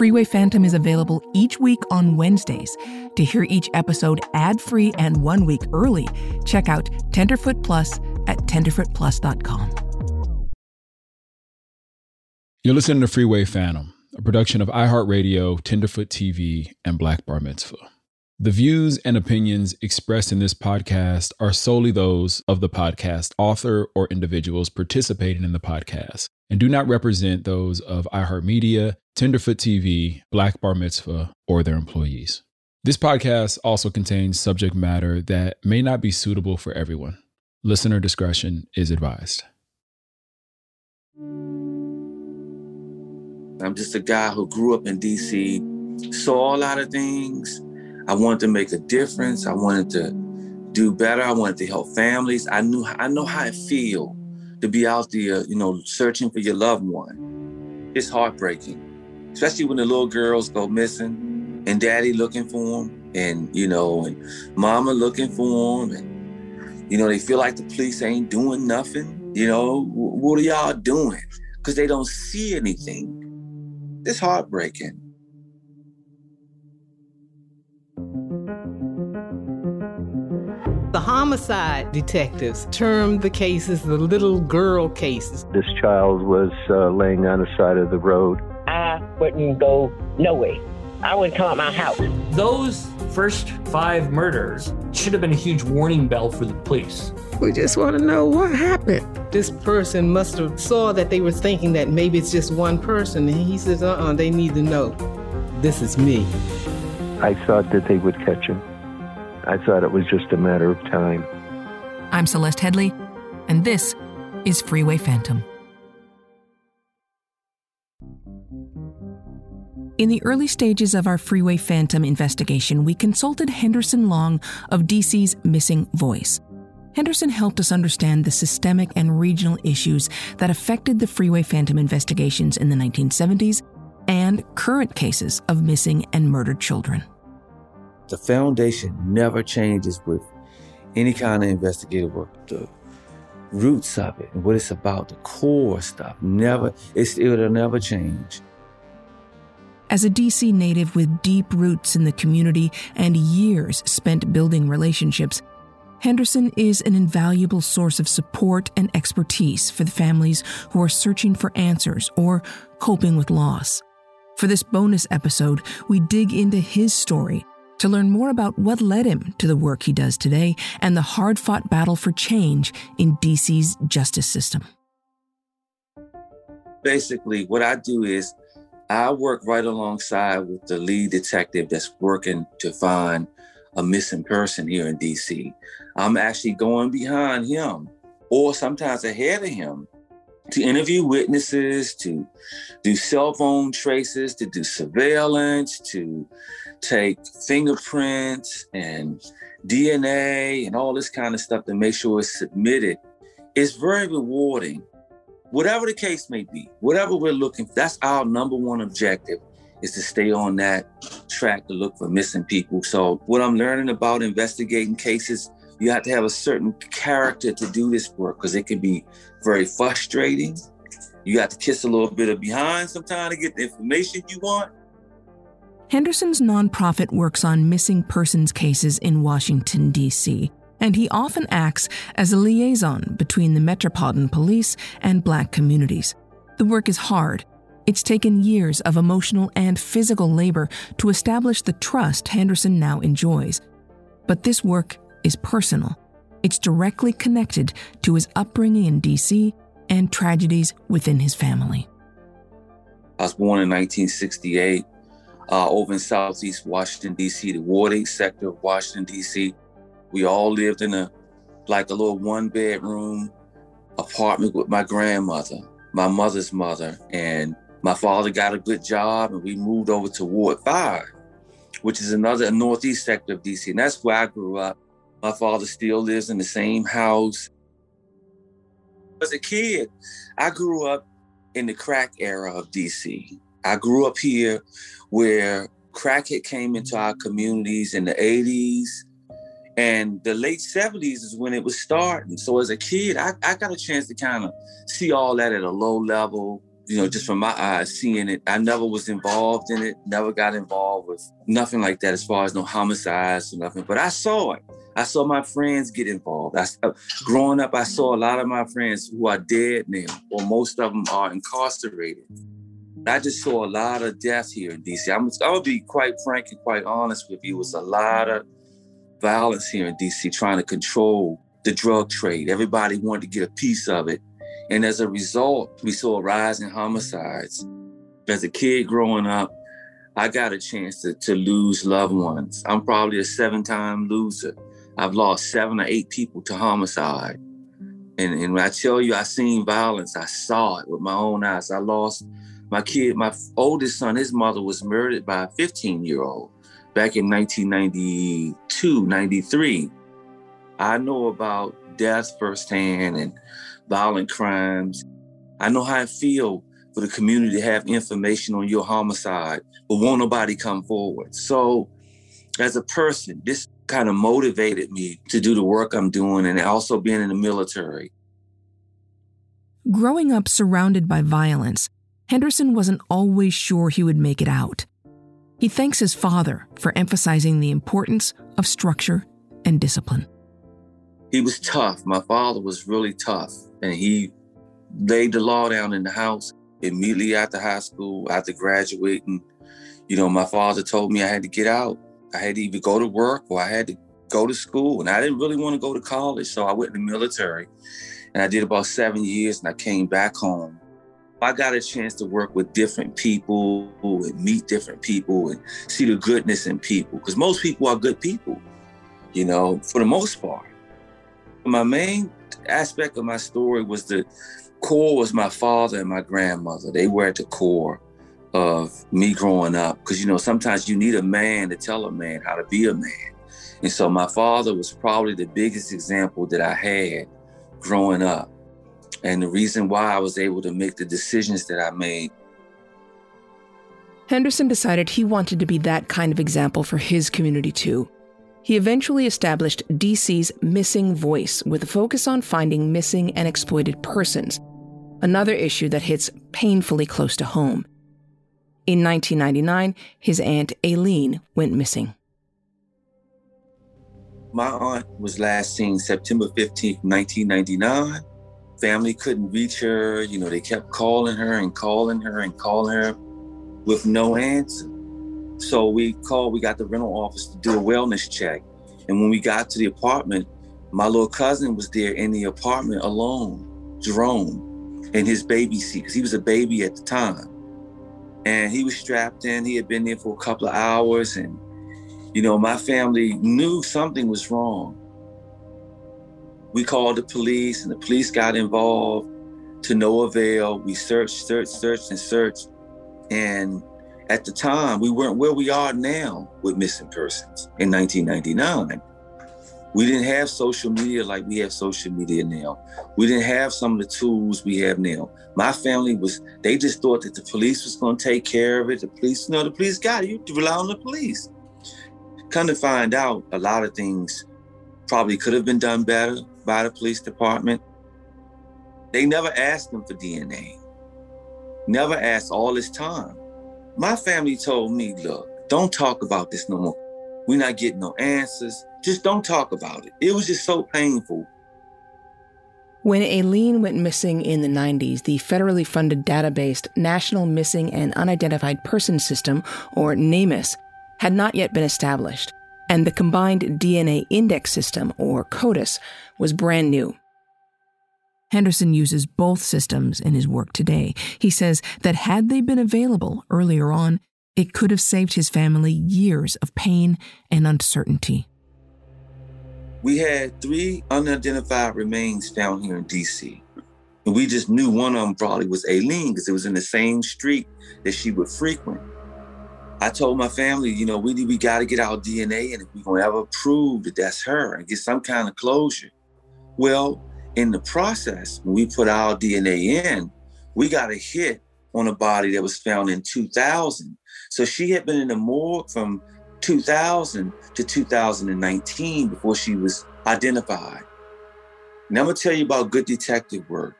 Freeway Phantom is available each week on Wednesdays. To hear each episode ad free and one week early, check out Tenderfoot Plus at tenderfootplus.com. You're listening to Freeway Phantom, a production of iHeartRadio, Tenderfoot TV, and Black Bar Mitzvah. The views and opinions expressed in this podcast are solely those of the podcast author or individuals participating in the podcast and do not represent those of iHeartMedia, Tenderfoot TV, Black Bar Mitzvah, or their employees. This podcast also contains subject matter that may not be suitable for everyone. Listener discretion is advised. I'm just a guy who grew up in DC, saw a lot of things. I wanted to make a difference. I wanted to do better. I wanted to help families. I knew I know how it feel to be out there, you know, searching for your loved one. It's heartbreaking, especially when the little girls go missing and daddy looking for them and, you know, and mama looking for them. And, you know, they feel like the police ain't doing nothing. You know, what are y'all doing? Because they don't see anything. It's heartbreaking. Homicide detectives termed the cases the little girl cases. This child was uh, laying on the side of the road. I wouldn't go nowhere. I wouldn't come out my house. Those first five murders should have been a huge warning bell for the police. We just want to know what happened. This person must have saw that they were thinking that maybe it's just one person, and he says, "Uh-uh, they need to know. This is me." I thought that they would catch him. I thought it was just a matter of time. I'm Celeste Headlee, and this is Freeway Phantom. In the early stages of our Freeway Phantom investigation, we consulted Henderson Long of DC's Missing Voice. Henderson helped us understand the systemic and regional issues that affected the Freeway Phantom investigations in the 1970s and current cases of missing and murdered children. The foundation never changes with any kind of investigative work. The roots of it and what it's about, the core stuff, never, it's, it'll never change. As a DC native with deep roots in the community and years spent building relationships, Henderson is an invaluable source of support and expertise for the families who are searching for answers or coping with loss. For this bonus episode, we dig into his story to learn more about what led him to the work he does today and the hard fought battle for change in DC's justice system. Basically, what I do is I work right alongside with the lead detective that's working to find a missing person here in DC. I'm actually going behind him or sometimes ahead of him to interview witnesses, to do cell phone traces, to do surveillance, to take fingerprints and DNA and all this kind of stuff to make sure it's submitted. It's very rewarding. Whatever the case may be, whatever we're looking for, that's our number one objective is to stay on that track to look for missing people. So what I'm learning about investigating cases, you have to have a certain character to do this work because it can be very frustrating. You have to kiss a little bit of behind sometimes to get the information you want. Henderson's nonprofit works on missing persons cases in Washington, D.C., and he often acts as a liaison between the Metropolitan Police and Black communities. The work is hard, It's taken years of emotional and physical labor to establish the trust Henderson now enjoys. But this work is personal. It's directly connected to his upbringing in D.C. and tragedies within his family. I was born in 1968 uh, over in Southeast Washington, D.C., the Ward 8 sector of Washington, D.C. We all lived in a like a little one bedroom apartment with my grandmother, my mother's mother, and my father got a good job and we moved over to Ward 5, which is another northeast sector of DC. And that's where I grew up. My father still lives in the same house. As a kid, I grew up in the crack era of DC. I grew up here where crack had came into our communities in the 80s and the late 70s is when it was starting. So as a kid, I, I got a chance to kind of see all that at a low level, you know, just from my eyes, seeing it. I never was involved in it, never got involved with nothing like that as far as no homicides or nothing. But I saw it. I saw my friends get involved. I, uh, growing up, I saw a lot of my friends who are dead now, or most of them are incarcerated. I just saw a lot of death here in DC. I'm, I would be quite frank and quite honest with you. It was a lot of violence here in DC trying to control the drug trade. Everybody wanted to get a piece of it. And as a result, we saw a rise in homicides. As a kid growing up, I got a chance to, to lose loved ones. I'm probably a seven time loser. I've lost seven or eight people to homicide. And, and when I tell you I seen violence, I saw it with my own eyes. I lost my kid, my oldest son, his mother was murdered by a 15 year old back in 1992, 93. I know about death firsthand and violent crimes. I know how it feels for the community to have information on your homicide, but won't nobody come forward. So, as a person, this kind of motivated me to do the work I'm doing and also being in the military. Growing up surrounded by violence, Henderson wasn't always sure he would make it out. He thanks his father for emphasizing the importance of structure and discipline. He was tough. My father was really tough, and he laid the law down in the house immediately after high school, after graduating. You know, my father told me I had to get out. I had to either go to work or I had to go to school. And I didn't really want to go to college, so I went in the military. And I did about seven years, and I came back home I got a chance to work with different people and meet different people and see the goodness in people because most people are good people, you know, for the most part. My main aspect of my story was the core was my father and my grandmother. They were at the core of me growing up because, you know, sometimes you need a man to tell a man how to be a man. And so my father was probably the biggest example that I had growing up and the reason why I was able to make the decisions that I made. Henderson decided he wanted to be that kind of example for his community too. He eventually established DC's Missing Voice with a focus on finding missing and exploited persons, another issue that hits painfully close to home. In 1999, his aunt Aileen went missing. My aunt was last seen September 15, 1999 family couldn't reach her. You know, they kept calling her and calling her and calling her with no answer. So we called, we got the rental office to do a wellness check. And when we got to the apartment, my little cousin was there in the apartment alone, Jerome, in his baby seat, because he was a baby at the time. And he was strapped in. He had been there for a couple of hours. And, you know, my family knew something was wrong we called the police and the police got involved to no avail. We searched, searched, searched, and searched. And at the time, we weren't where we are now with missing persons in 1999. We didn't have social media like we have social media now. We didn't have some of the tools we have now. My family was, they just thought that the police was going to take care of it. The police, you no, the police got it. You rely on the police. Come to find out, a lot of things probably could have been done better by the police department. They never asked them for DNA. Never asked all this time. My family told me, look, don't talk about this no more. We're not getting no answers. Just don't talk about it. It was just so painful. When Aileen went missing in the 90s, the federally funded database National Missing and Unidentified Persons System, or NamUs, had not yet been established, and the Combined DNA Index System, or CODIS, was brand new. Henderson uses both systems in his work today. He says that had they been available earlier on, it could have saved his family years of pain and uncertainty. We had three unidentified remains found here in DC. And we just knew one of them probably was Aileen because it was in the same street that she would frequent. I told my family, you know, we we got to get our DNA, and if we're gonna ever prove that that's her and get some kind of closure. Well, in the process, when we put our DNA in, we got a hit on a body that was found in 2000. So she had been in the morgue from 2000 to 2019 before she was identified. Now I'm gonna tell you about good detective work.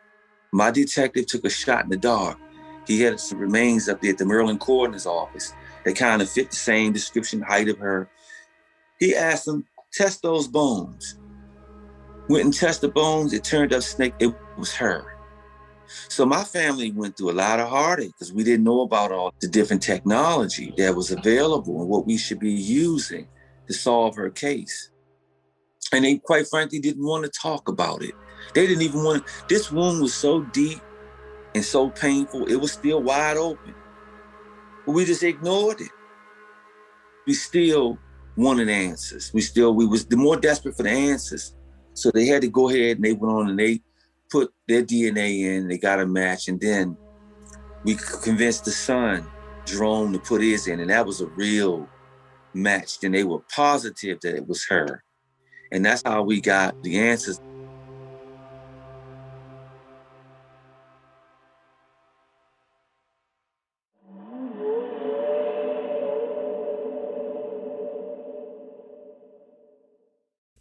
My detective took a shot in the dark. He had some remains up there at the Maryland coroner's office that kind of fit the same description height of her. He asked him, test those bones. Went and tested the bones. It turned up snake. It was her. So my family went through a lot of heartache because we didn't know about all the different technology that was available and what we should be using to solve her case. And they quite frankly didn't want to talk about it. They didn't even want this wound was so deep and so painful, it was still wide open. We just ignored it. We still wanted answers. We still, we was the more desperate for the answers. So they had to go ahead and they went on and they put their DNA in, they got a match, and then we convinced the son, Jerome, to put his in, and that was a real match. And they were positive that it was her. And that's how we got the answers.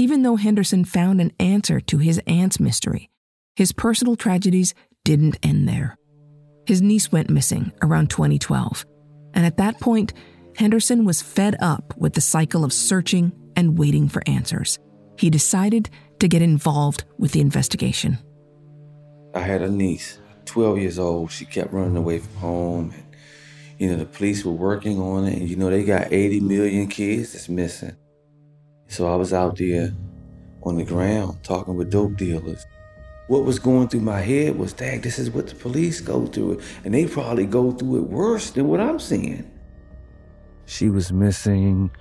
Even though Henderson found an answer to his aunt's mystery, his personal tragedies didn't end there. His niece went missing around 2012, and at that point, Henderson was fed up with the cycle of searching and waiting for answers. He decided to get involved with the investigation. I had a niece, 12 years old. She kept running away from home. And, you know, the police were working on it. And, you know, they got 80 million kids that's missing. So I was out there on the ground talking with dope dealers. What was going through my head was, dang, this is what the police go through. And they probably go through it worse than what I'm seeing. She was missing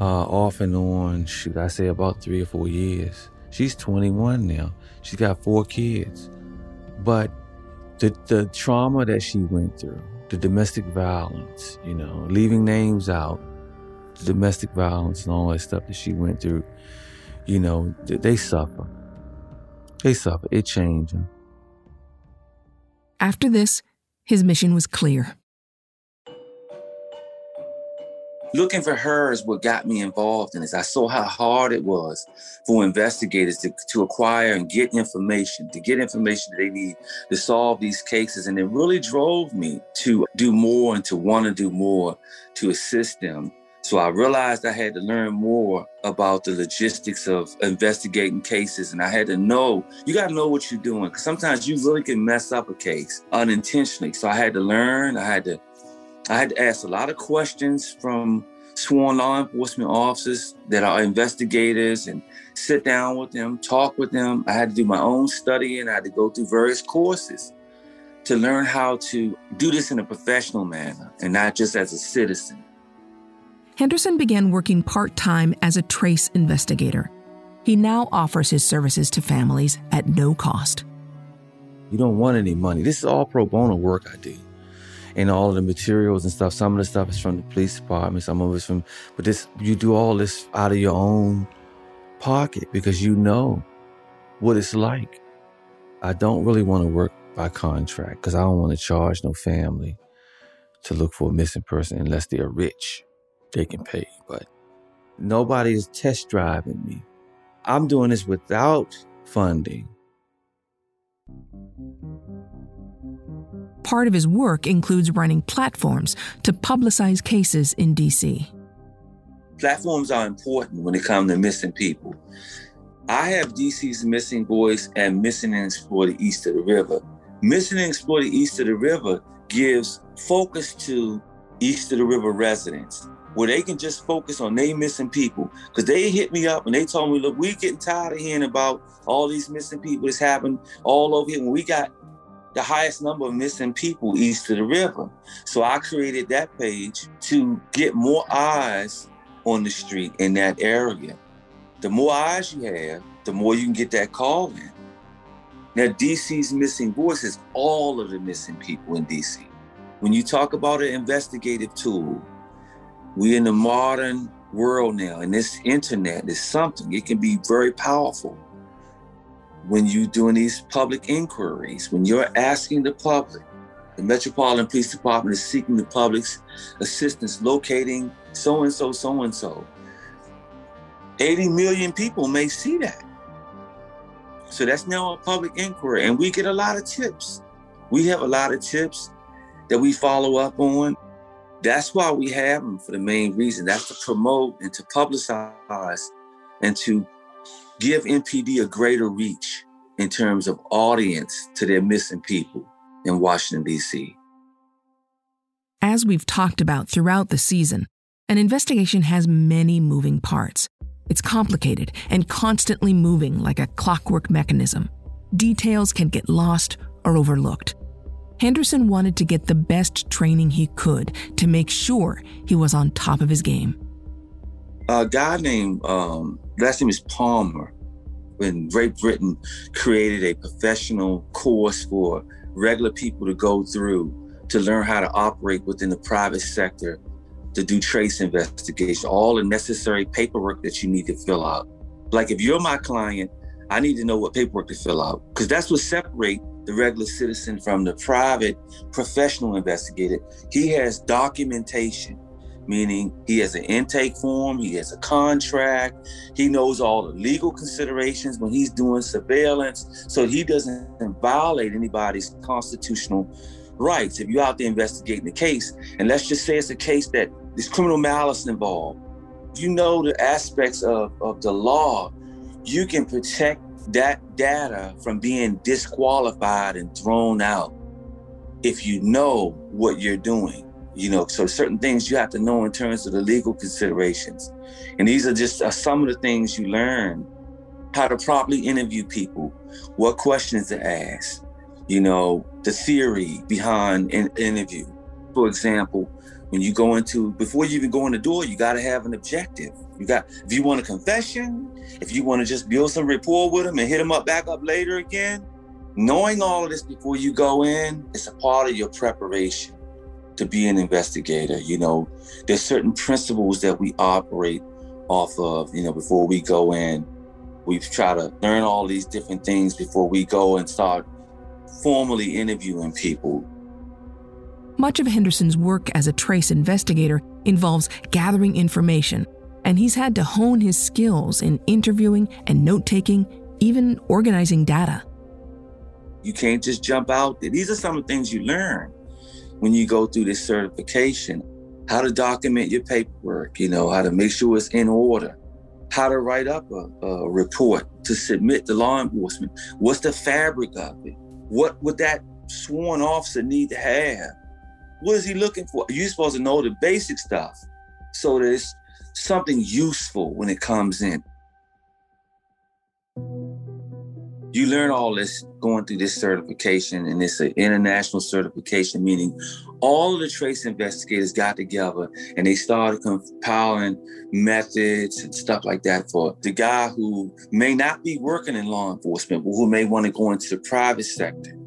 uh, off and on, should I say, about three or four years. She's 21 now. She's got four kids. But the, the trauma that she went through, the domestic violence, you know, leaving names out, the domestic violence and all that stuff that she went through, you know, they suffer. They suffer. It changed them. After this, his mission was clear. looking for her is what got me involved in this. I saw how hard it was for investigators to, to acquire and get information, to get information that they need to solve these cases. And it really drove me to do more and to want to do more to assist them. So I realized I had to learn more about the logistics of investigating cases. And I had to know, you got to know what you're doing. Because sometimes you really can mess up a case unintentionally. So I had to learn, I had to I had to ask a lot of questions from sworn law enforcement officers that are investigators and sit down with them, talk with them. I had to do my own study and I had to go through various courses to learn how to do this in a professional manner and not just as a citizen. Henderson began working part time as a trace investigator. He now offers his services to families at no cost. You don't want any money. This is all pro bono work I do and all of the materials and stuff. Some of the stuff is from the police department, some of it's from, but this, you do all this out of your own pocket because you know what it's like. I don't really want to work by contract because I don't want to charge no family to look for a missing person unless they're rich. They can pay, but nobody is test driving me. I'm doing this without funding. Part of his work includes running platforms to publicize cases in D.C. Platforms are important when it comes to missing people. I have DC's Missing Voice and Missing and Exploited East of the River. Missing and Exploited East of the River gives focus to East of the River residents where they can just focus on they missing people. Because they hit me up and they told me, look, we getting tired of hearing about all these missing people that's happened all over here. When we got the highest number of missing people east of the river. So I created that page to get more eyes on the street in that area. The more eyes you have, the more you can get that call in. Now, DC's missing voice is all of the missing people in DC. When you talk about an investigative tool, we are in the modern world now, and this internet is something, it can be very powerful when you're doing these public inquiries, when you're asking the public, the Metropolitan Police Department is seeking the public's assistance locating so and so, so and so. 80 million people may see that. So that's now a public inquiry, and we get a lot of tips. We have a lot of tips that we follow up on. That's why we have them for the main reason. That's to promote and to publicize and to give MPD a greater reach in terms of audience to their missing people in Washington, D.C. As we've talked about throughout the season, an investigation has many moving parts. It's complicated and constantly moving like a clockwork mechanism. Details can get lost or overlooked. Henderson wanted to get the best training he could to make sure he was on top of his game. A guy named, um, last name is Palmer, when Great Britain created a professional course for regular people to go through to learn how to operate within the private sector to do trace investigation, all the necessary paperwork that you need to fill out. Like if you're my client, I need to know what paperwork to fill out because that's what separates the regular citizen from the private professional investigator. He has documentation meaning he has an intake form, he has a contract, he knows all the legal considerations when he's doing surveillance, so he doesn't violate anybody's constitutional rights. If you're out there investigating the case, and let's just say it's a case that there's criminal malice involved, you know the aspects of, of the law, you can protect that data from being disqualified and thrown out if you know what you're doing. You know, so certain things you have to know in terms of the legal considerations. And these are just uh, some of the things you learn how to properly interview people, what questions to ask, you know, the theory behind an interview. For example, when you go into, before you even go in the door, you got to have an objective. You got, if you want a confession, if you want to just build some rapport with them and hit them up back up later again, knowing all of this before you go in, it's a part of your preparation to be an investigator. You know, there's certain principles that we operate off of, you know, before we go in. We try to learn all these different things before we go and start formally interviewing people. Much of Henderson's work as a trace investigator involves gathering information, and he's had to hone his skills in interviewing and note taking, even organizing data. You can't just jump out there. These are some of the things you learn when you go through this certification. How to document your paperwork, you know, how to make sure it's in order, how to write up a, a report to submit to law enforcement. What's the fabric of it? What would that sworn officer need to have? What is he looking for? You're supposed to know the basic stuff so that it's something useful when it comes in. You learn all this going through this certification, and it's an international certification, meaning all the trace investigators got together and they started compiling methods and stuff like that for the guy who may not be working in law enforcement, but who may want to go into the private sector.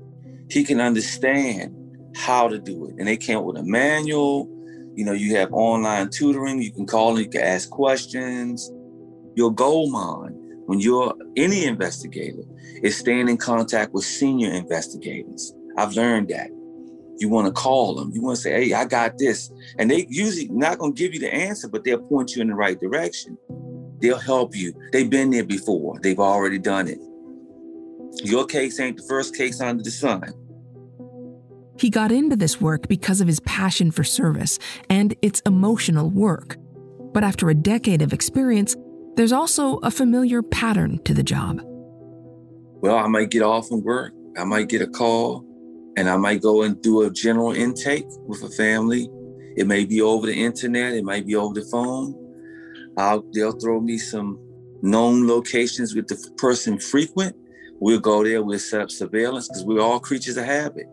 He can understand how to do it. And they came up with a manual. You know, you have online tutoring, you can call and you can ask questions. Your goal mine when you're any investigator is staying in contact with senior investigators. I've learned that. You want to call them. You want to say, hey, I got this. And they usually not going to give you the answer, but they'll point you in the right direction. They'll help you. They've been there before. They've already done it. Your case ain't the first case under the sun. He got into this work because of his passion for service and its emotional work. But after a decade of experience, there's also a familiar pattern to the job. Well, I might get off from work, I might get a call, and I might go and do a general intake with a family. It may be over the internet, it might be over the phone. I'll, they'll throw me some known locations with the person frequent. We'll go there, we'll set up surveillance because we're all creatures of habit.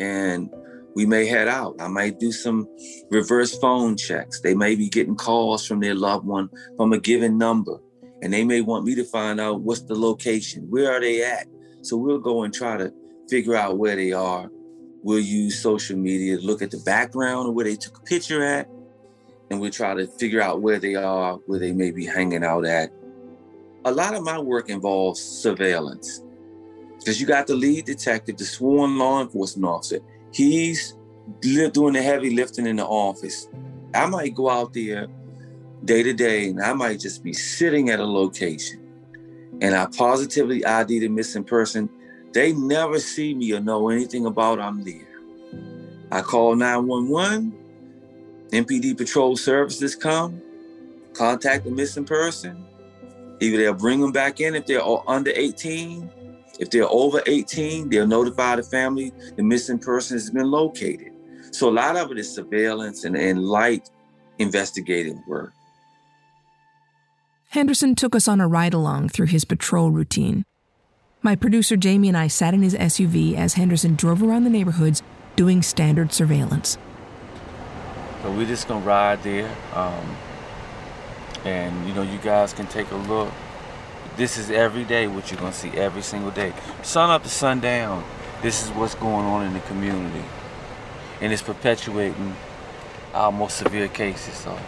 And we may head out. I might do some reverse phone checks. They may be getting calls from their loved one from a given number, and they may want me to find out what's the location, where are they at. So we'll go and try to figure out where they are. We'll use social media to look at the background of where they took a picture at, and we'll try to figure out where they are, where they may be hanging out at. A lot of my work involves surveillance because you got the lead detective, the sworn law enforcement officer. He's doing the heavy lifting in the office. I might go out there day to day and I might just be sitting at a location and I positively ID the missing person. They never see me or know anything about I'm there. I call 911, MPD patrol services come, contact the missing person. Either they'll bring them back in if they're under 18 if they're over 18, they'll notify the family the missing person has been located. So a lot of it is surveillance and, and light investigative work. Henderson took us on a ride along through his patrol routine. My producer Jamie and I sat in his SUV as Henderson drove around the neighborhoods doing standard surveillance. So we're just gonna ride there, um, and you know, you guys can take a look this is every day what you're gonna see every single day. Sun up to sundown, this is what's going on in the community. And it's perpetuating our most severe cases. So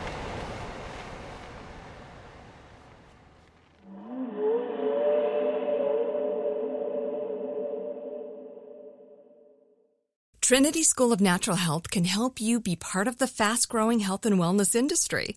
Trinity School of Natural Health can help you be part of the fast growing health and wellness industry.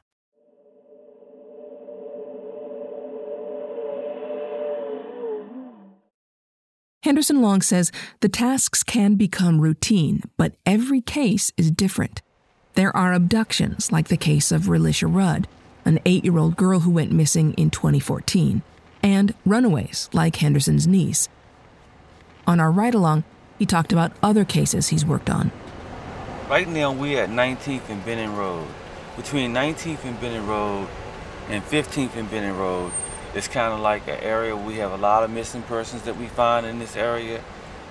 Henderson Long says the tasks can become routine, but every case is different. There are abductions, like the case of Relisha Rudd, an eight year old girl who went missing in 2014, and runaways, like Henderson's niece. On our ride along, he talked about other cases he's worked on. Right now, we're at 19th and Benning Road. Between 19th and Benning Road and 15th and Benning Road, it's kind of like an area we have a lot of missing persons that we find in this area.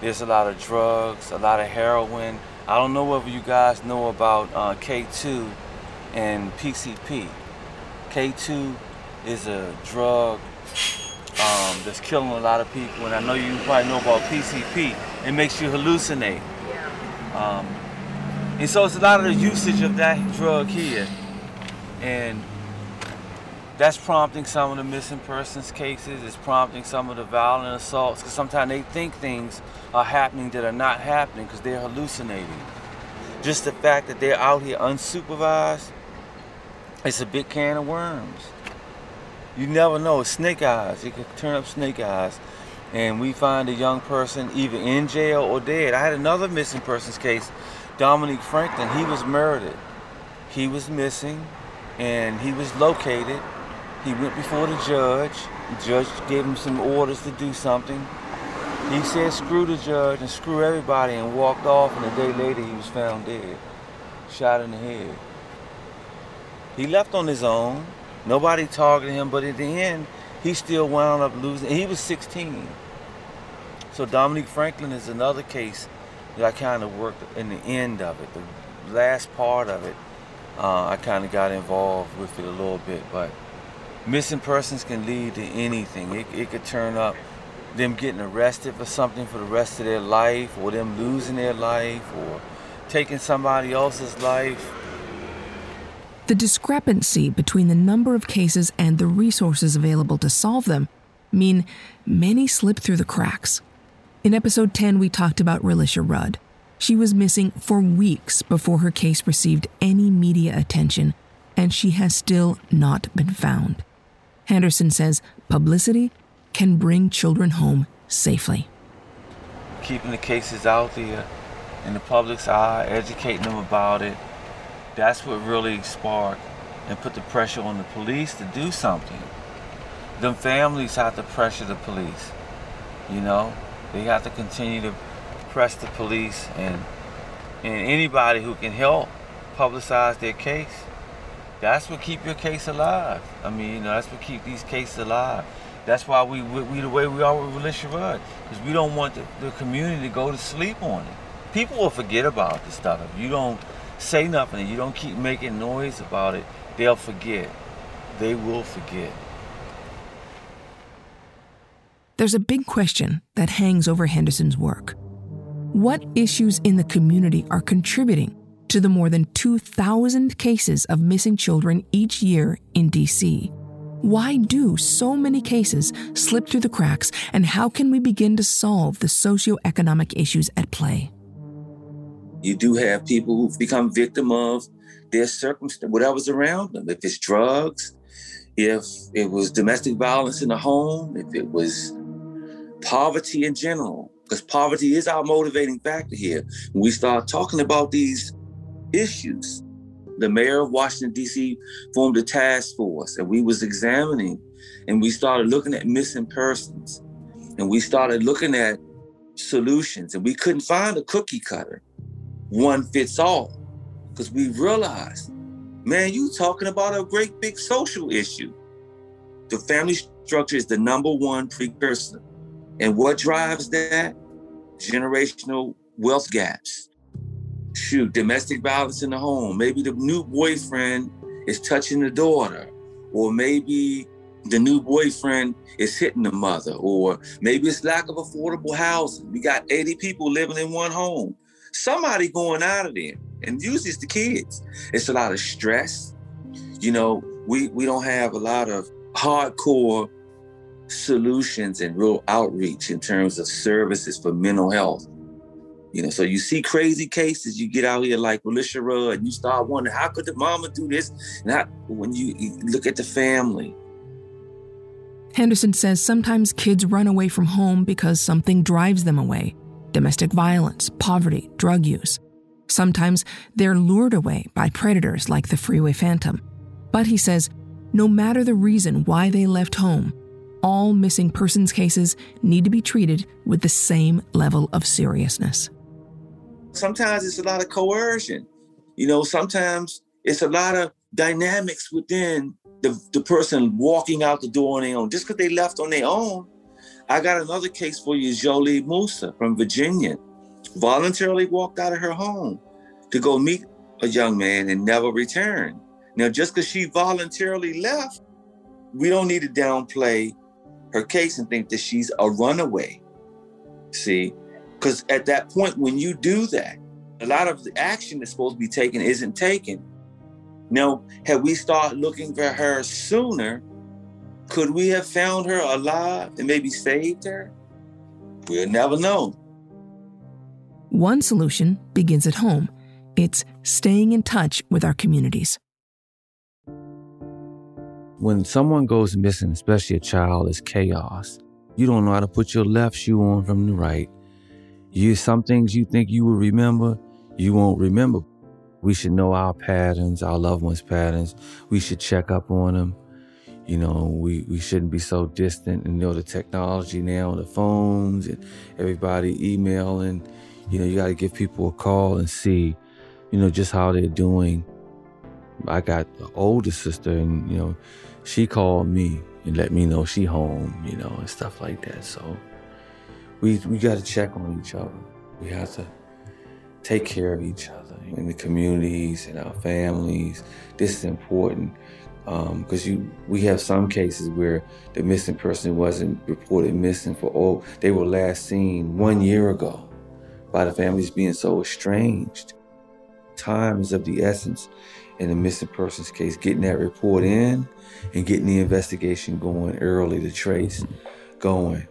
There's a lot of drugs, a lot of heroin. I don't know whether you guys know about uh, K2 and PCP. K2 is a drug um, that's killing a lot of people, and I know you probably know about PCP. It makes you hallucinate. Um, and so it's a lot of the usage of that drug here. And that's prompting some of the missing persons cases. It's prompting some of the violent assaults because sometimes they think things are happening that are not happening because they're hallucinating. Just the fact that they're out here unsupervised, it's a big can of worms. You never know. It's snake eyes. It could turn up snake eyes. And we find a young person either in jail or dead. I had another missing persons case, Dominique Franklin. He was murdered. He was missing and he was located he went before the judge. The judge gave him some orders to do something. He said, screw the judge and screw everybody and walked off, and a day later he was found dead, shot in the head. He left on his own. Nobody targeted him, but at the end, he still wound up losing. He was 16. So Dominique Franklin is another case that I kind of worked in the end of it, the last part of it. Uh, I kind of got involved with it a little bit, but missing persons can lead to anything. It, it could turn up them getting arrested for something for the rest of their life, or them losing their life, or taking somebody else's life. The discrepancy between the number of cases and the resources available to solve them mean many slip through the cracks. In episode 10, we talked about Relisha Rudd. She was missing for weeks before her case received any media attention, and she has still not been found. Henderson says publicity can bring children home safely. Keeping the cases out there in the public's eye, educating them about it, that's what really sparked and put the pressure on the police to do something. Them families have to pressure the police. You know, they have to continue to press the police and and anybody who can help publicize their case that's what keep your case alive. I mean, you know, that's what keep these cases alive. That's why we we, we the way we are with Relisha Rudd, because we don't want the, the community to go to sleep on it. People will forget about this stuff if you don't say nothing. You don't keep making noise about it. They'll forget. They will forget. There's a big question that hangs over Henderson's work. What issues in the community are contributing to the more than 2,000 cases of missing children each year in DC. Why do so many cases slip through the cracks, and how can we begin to solve the socioeconomic issues at play? You do have people who've become victim of their circumstance, whatever's around them. If it's drugs, if it was domestic violence in the home, if it was poverty in general, because poverty is our motivating factor here. When we start talking about these issues. The mayor of Washington, D.C. formed a task force and we was examining and we started looking at missing persons and we started looking at solutions and we couldn't find a cookie cutter, one fits all. Because we realized, man, you talking about a great big social issue. The family structure is the number one precursor. And what drives that? Generational wealth gaps shoot, domestic violence in the home. Maybe the new boyfriend is touching the daughter, or maybe the new boyfriend is hitting the mother, or maybe it's lack of affordable housing. We got 80 people living in one home. Somebody going out of there, and usually it's the kids. It's a lot of stress. You know, we we don't have a lot of hardcore solutions and real outreach in terms of services for mental health. You know, so you see crazy cases, you get out here like Rudd, and you start wondering, how could the mama do this? And how, when you look at the family, Henderson says sometimes kids run away from home because something drives them away domestic violence, poverty, drug use. Sometimes they're lured away by predators like the freeway phantom. But he says no matter the reason why they left home, all missing persons cases need to be treated with the same level of seriousness. Sometimes it's a lot of coercion. You know, sometimes it's a lot of dynamics within the, the person walking out the door on their own. Just because they left on their own. I got another case for you, Jolie Musa from Virginia. Voluntarily walked out of her home to go meet a young man and never returned. Now, just because she voluntarily left, we don't need to downplay her case and think that she's a runaway. See, because at that point, when you do that, a lot of the action that's supposed to be taken isn't taken. Now, had we started looking for her sooner, could we have found her alive and maybe saved her? We'll never know. One solution begins at home it's staying in touch with our communities. When someone goes missing, especially a child, it's chaos. You don't know how to put your left shoe on from the right. You some things you think you will remember, you won't remember. We should know our patterns, our loved ones' patterns. We should check up on them. You know, we, we shouldn't be so distant and you know the technology now, the phones and everybody emailing. You know, you got to give people a call and see, you know, just how they're doing. I got an older sister, and you know, she called me and let me know she home, you know, and stuff like that. So we we got to check on each other. We have to take care of each other in the communities and our families. This is important because um, you we have some cases where the missing person wasn't reported missing for oh they were last seen one year ago by the families being so estranged. Time is of the essence in a missing persons case. Getting that report in and getting the investigation going early, the trace going.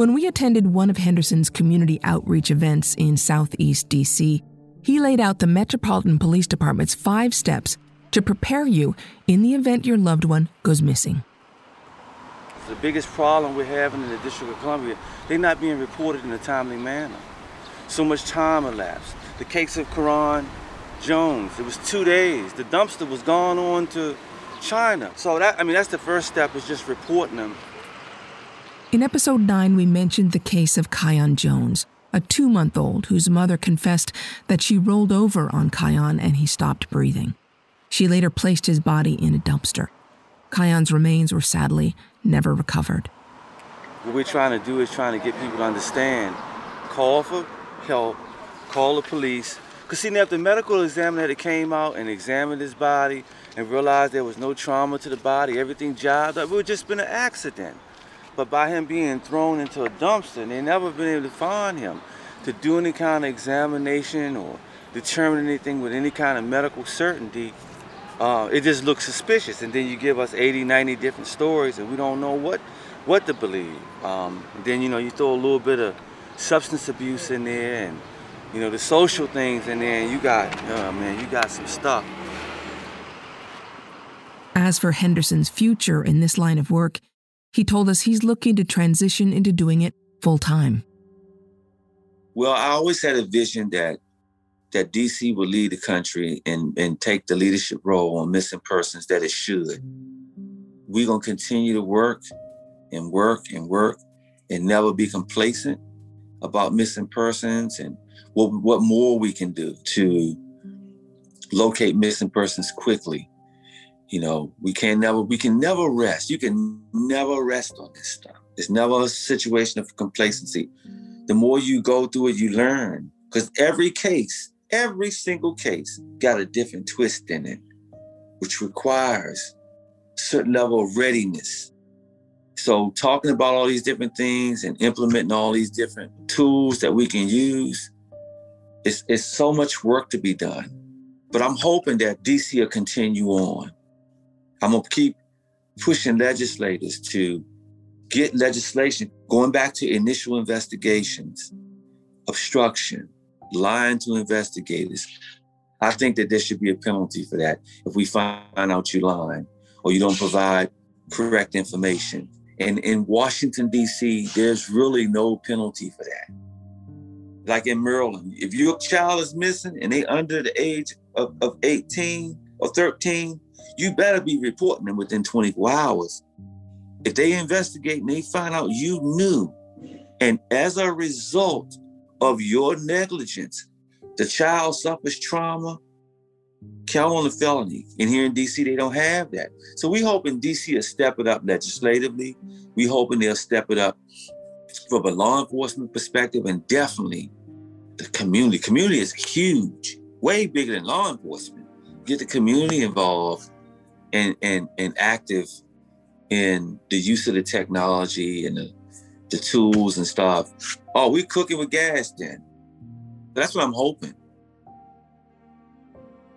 When we attended one of Henderson's community outreach events in Southeast DC, he laid out the Metropolitan Police Department's five steps to prepare you in the event your loved one goes missing. The biggest problem we're having in the District of Columbia, they're not being reported in a timely manner. So much time elapsed. The case of Karan Jones, it was two days. The dumpster was gone on to China. So that, I mean, that's the first step is just reporting them. In episode 9, we mentioned the case of Kion Jones, a two month old whose mother confessed that she rolled over on Kion and he stopped breathing. She later placed his body in a dumpster. Kion's remains were sadly never recovered. What we're trying to do is trying to get people to understand call for help, call the police. Because, see, now if the medical examiner that came out and examined his body and realized there was no trauma to the body, everything jived up, it would just been an accident. But by him being thrown into a dumpster, and they never been able to find him to do any kind of examination or determine anything with any kind of medical certainty. Uh, it just looks suspicious. And then you give us 80, 90 different stories and we don't know what, what to believe. Um, then, you know, you throw a little bit of substance abuse in there and, you know, the social things in there and you got, oh man, you got some stuff. As for Henderson's future in this line of work, he told us he's looking to transition into doing it full time. Well, I always had a vision that that DC would lead the country and, and take the leadership role on missing persons that it should. We're gonna continue to work and work and work and never be complacent about missing persons and what what more we can do to locate missing persons quickly you know, we can never we can never rest. You can never rest on this stuff. It's never a situation of complacency. The more you go through it, you learn. Because every case, every single case got a different twist in it, which requires certain level of readiness. So talking about all these different things and implementing all these different tools that we can use, it's, it's so much work to be done. But I'm hoping that DC will continue on. I'm gonna keep mm-hmm. pushing legislators to get legislation going back to initial investigations, obstruction, lying to investigators. I think that there should be a penalty for that if we find out you lying or you don't provide correct information. And in Washington, D.C., there's really no penalty for that. Like in Maryland, if your child is missing and they under the age of, of 18 or 13, you better be reporting them within 24 hours. If they investigate and they find out you knew, and as a result of your negligence, the child suffers trauma, count on a felony. And here in DC, they don't have that. So we hope in DC will step it up legislatively. We hoping they'll step it up from a law enforcement perspective and definitely the community. Community is huge, way bigger than law enforcement. Get the community involved and and and active in the use of the technology and the, the tools and stuff. Oh, we cooking with gas then. That's what I'm hoping.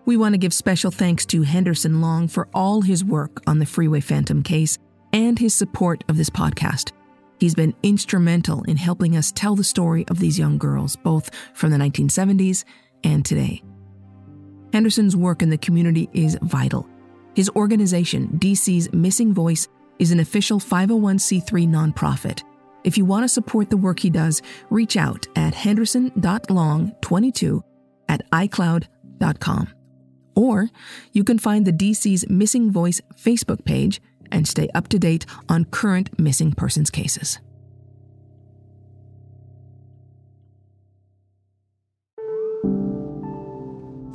We want to give special thanks to Henderson Long for all his work on the Freeway Phantom case and his support of this podcast. He's been instrumental in helping us tell the story of these young girls, both from the 1970s and today. Henderson's work in the community is vital. His organization, DC's Missing Voice, is an official 501c3 nonprofit. If you want to support the work he does, reach out at henderson.long22 at icloud.com. Or you can find the DC's Missing Voice Facebook page and stay up to date on current missing persons cases.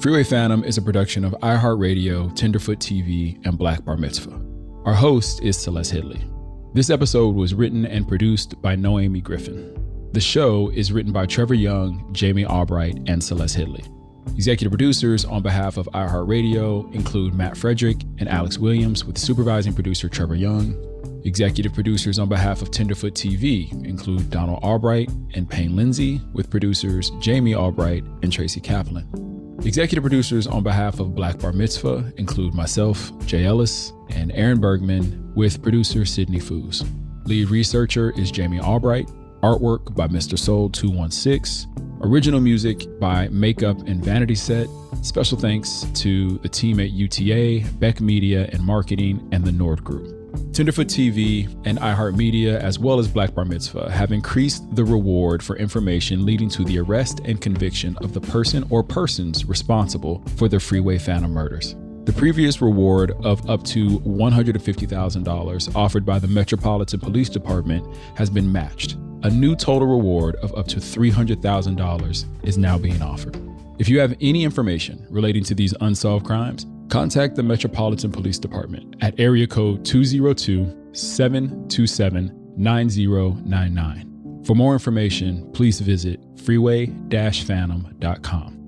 Freeway Phantom is a production of iHeartRadio, Tenderfoot TV, and Black Bar Mitzvah. Our host is Celeste Headlee. This episode was written and produced by Noemi Griffin. The show is written by Trevor Young, Jamie Albright, and Celeste Headlee. Executive producers on behalf of iHeartRadio include Matt Frederick and Alex Williams, with supervising producer Trevor Young. Executive producers on behalf of Tenderfoot TV include Donald Albright and Payne Lindsay, with producers Jamie Albright and Tracy Kaplan. Executive producers on behalf of Black Bar Mitzvah include myself, Jay Ellis, and Aaron Bergman, with producer Sydney Foos. Lead researcher is Jamie Albright. Artwork by Mr. Soul 216. Original music by Makeup and Vanity Set. Special thanks to the team at UTA, Beck Media and Marketing, and the Nord Group. Tenderfoot TV and iHeartMedia, as well as Black Bar Mitzvah, have increased the reward for information leading to the arrest and conviction of the person or persons responsible for the Freeway Phantom murders. The previous reward of up to $150,000 offered by the Metropolitan Police Department has been matched. A new total reward of up to $300,000 is now being offered. If you have any information relating to these unsolved crimes, contact the Metropolitan Police Department at area code 202 727 9099. For more information, please visit freeway phantom.com.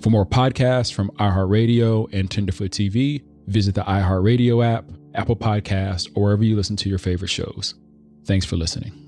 For more podcasts from iHeartRadio and Tenderfoot TV, visit the iHeartRadio app, Apple Podcast, or wherever you listen to your favorite shows. Thanks for listening.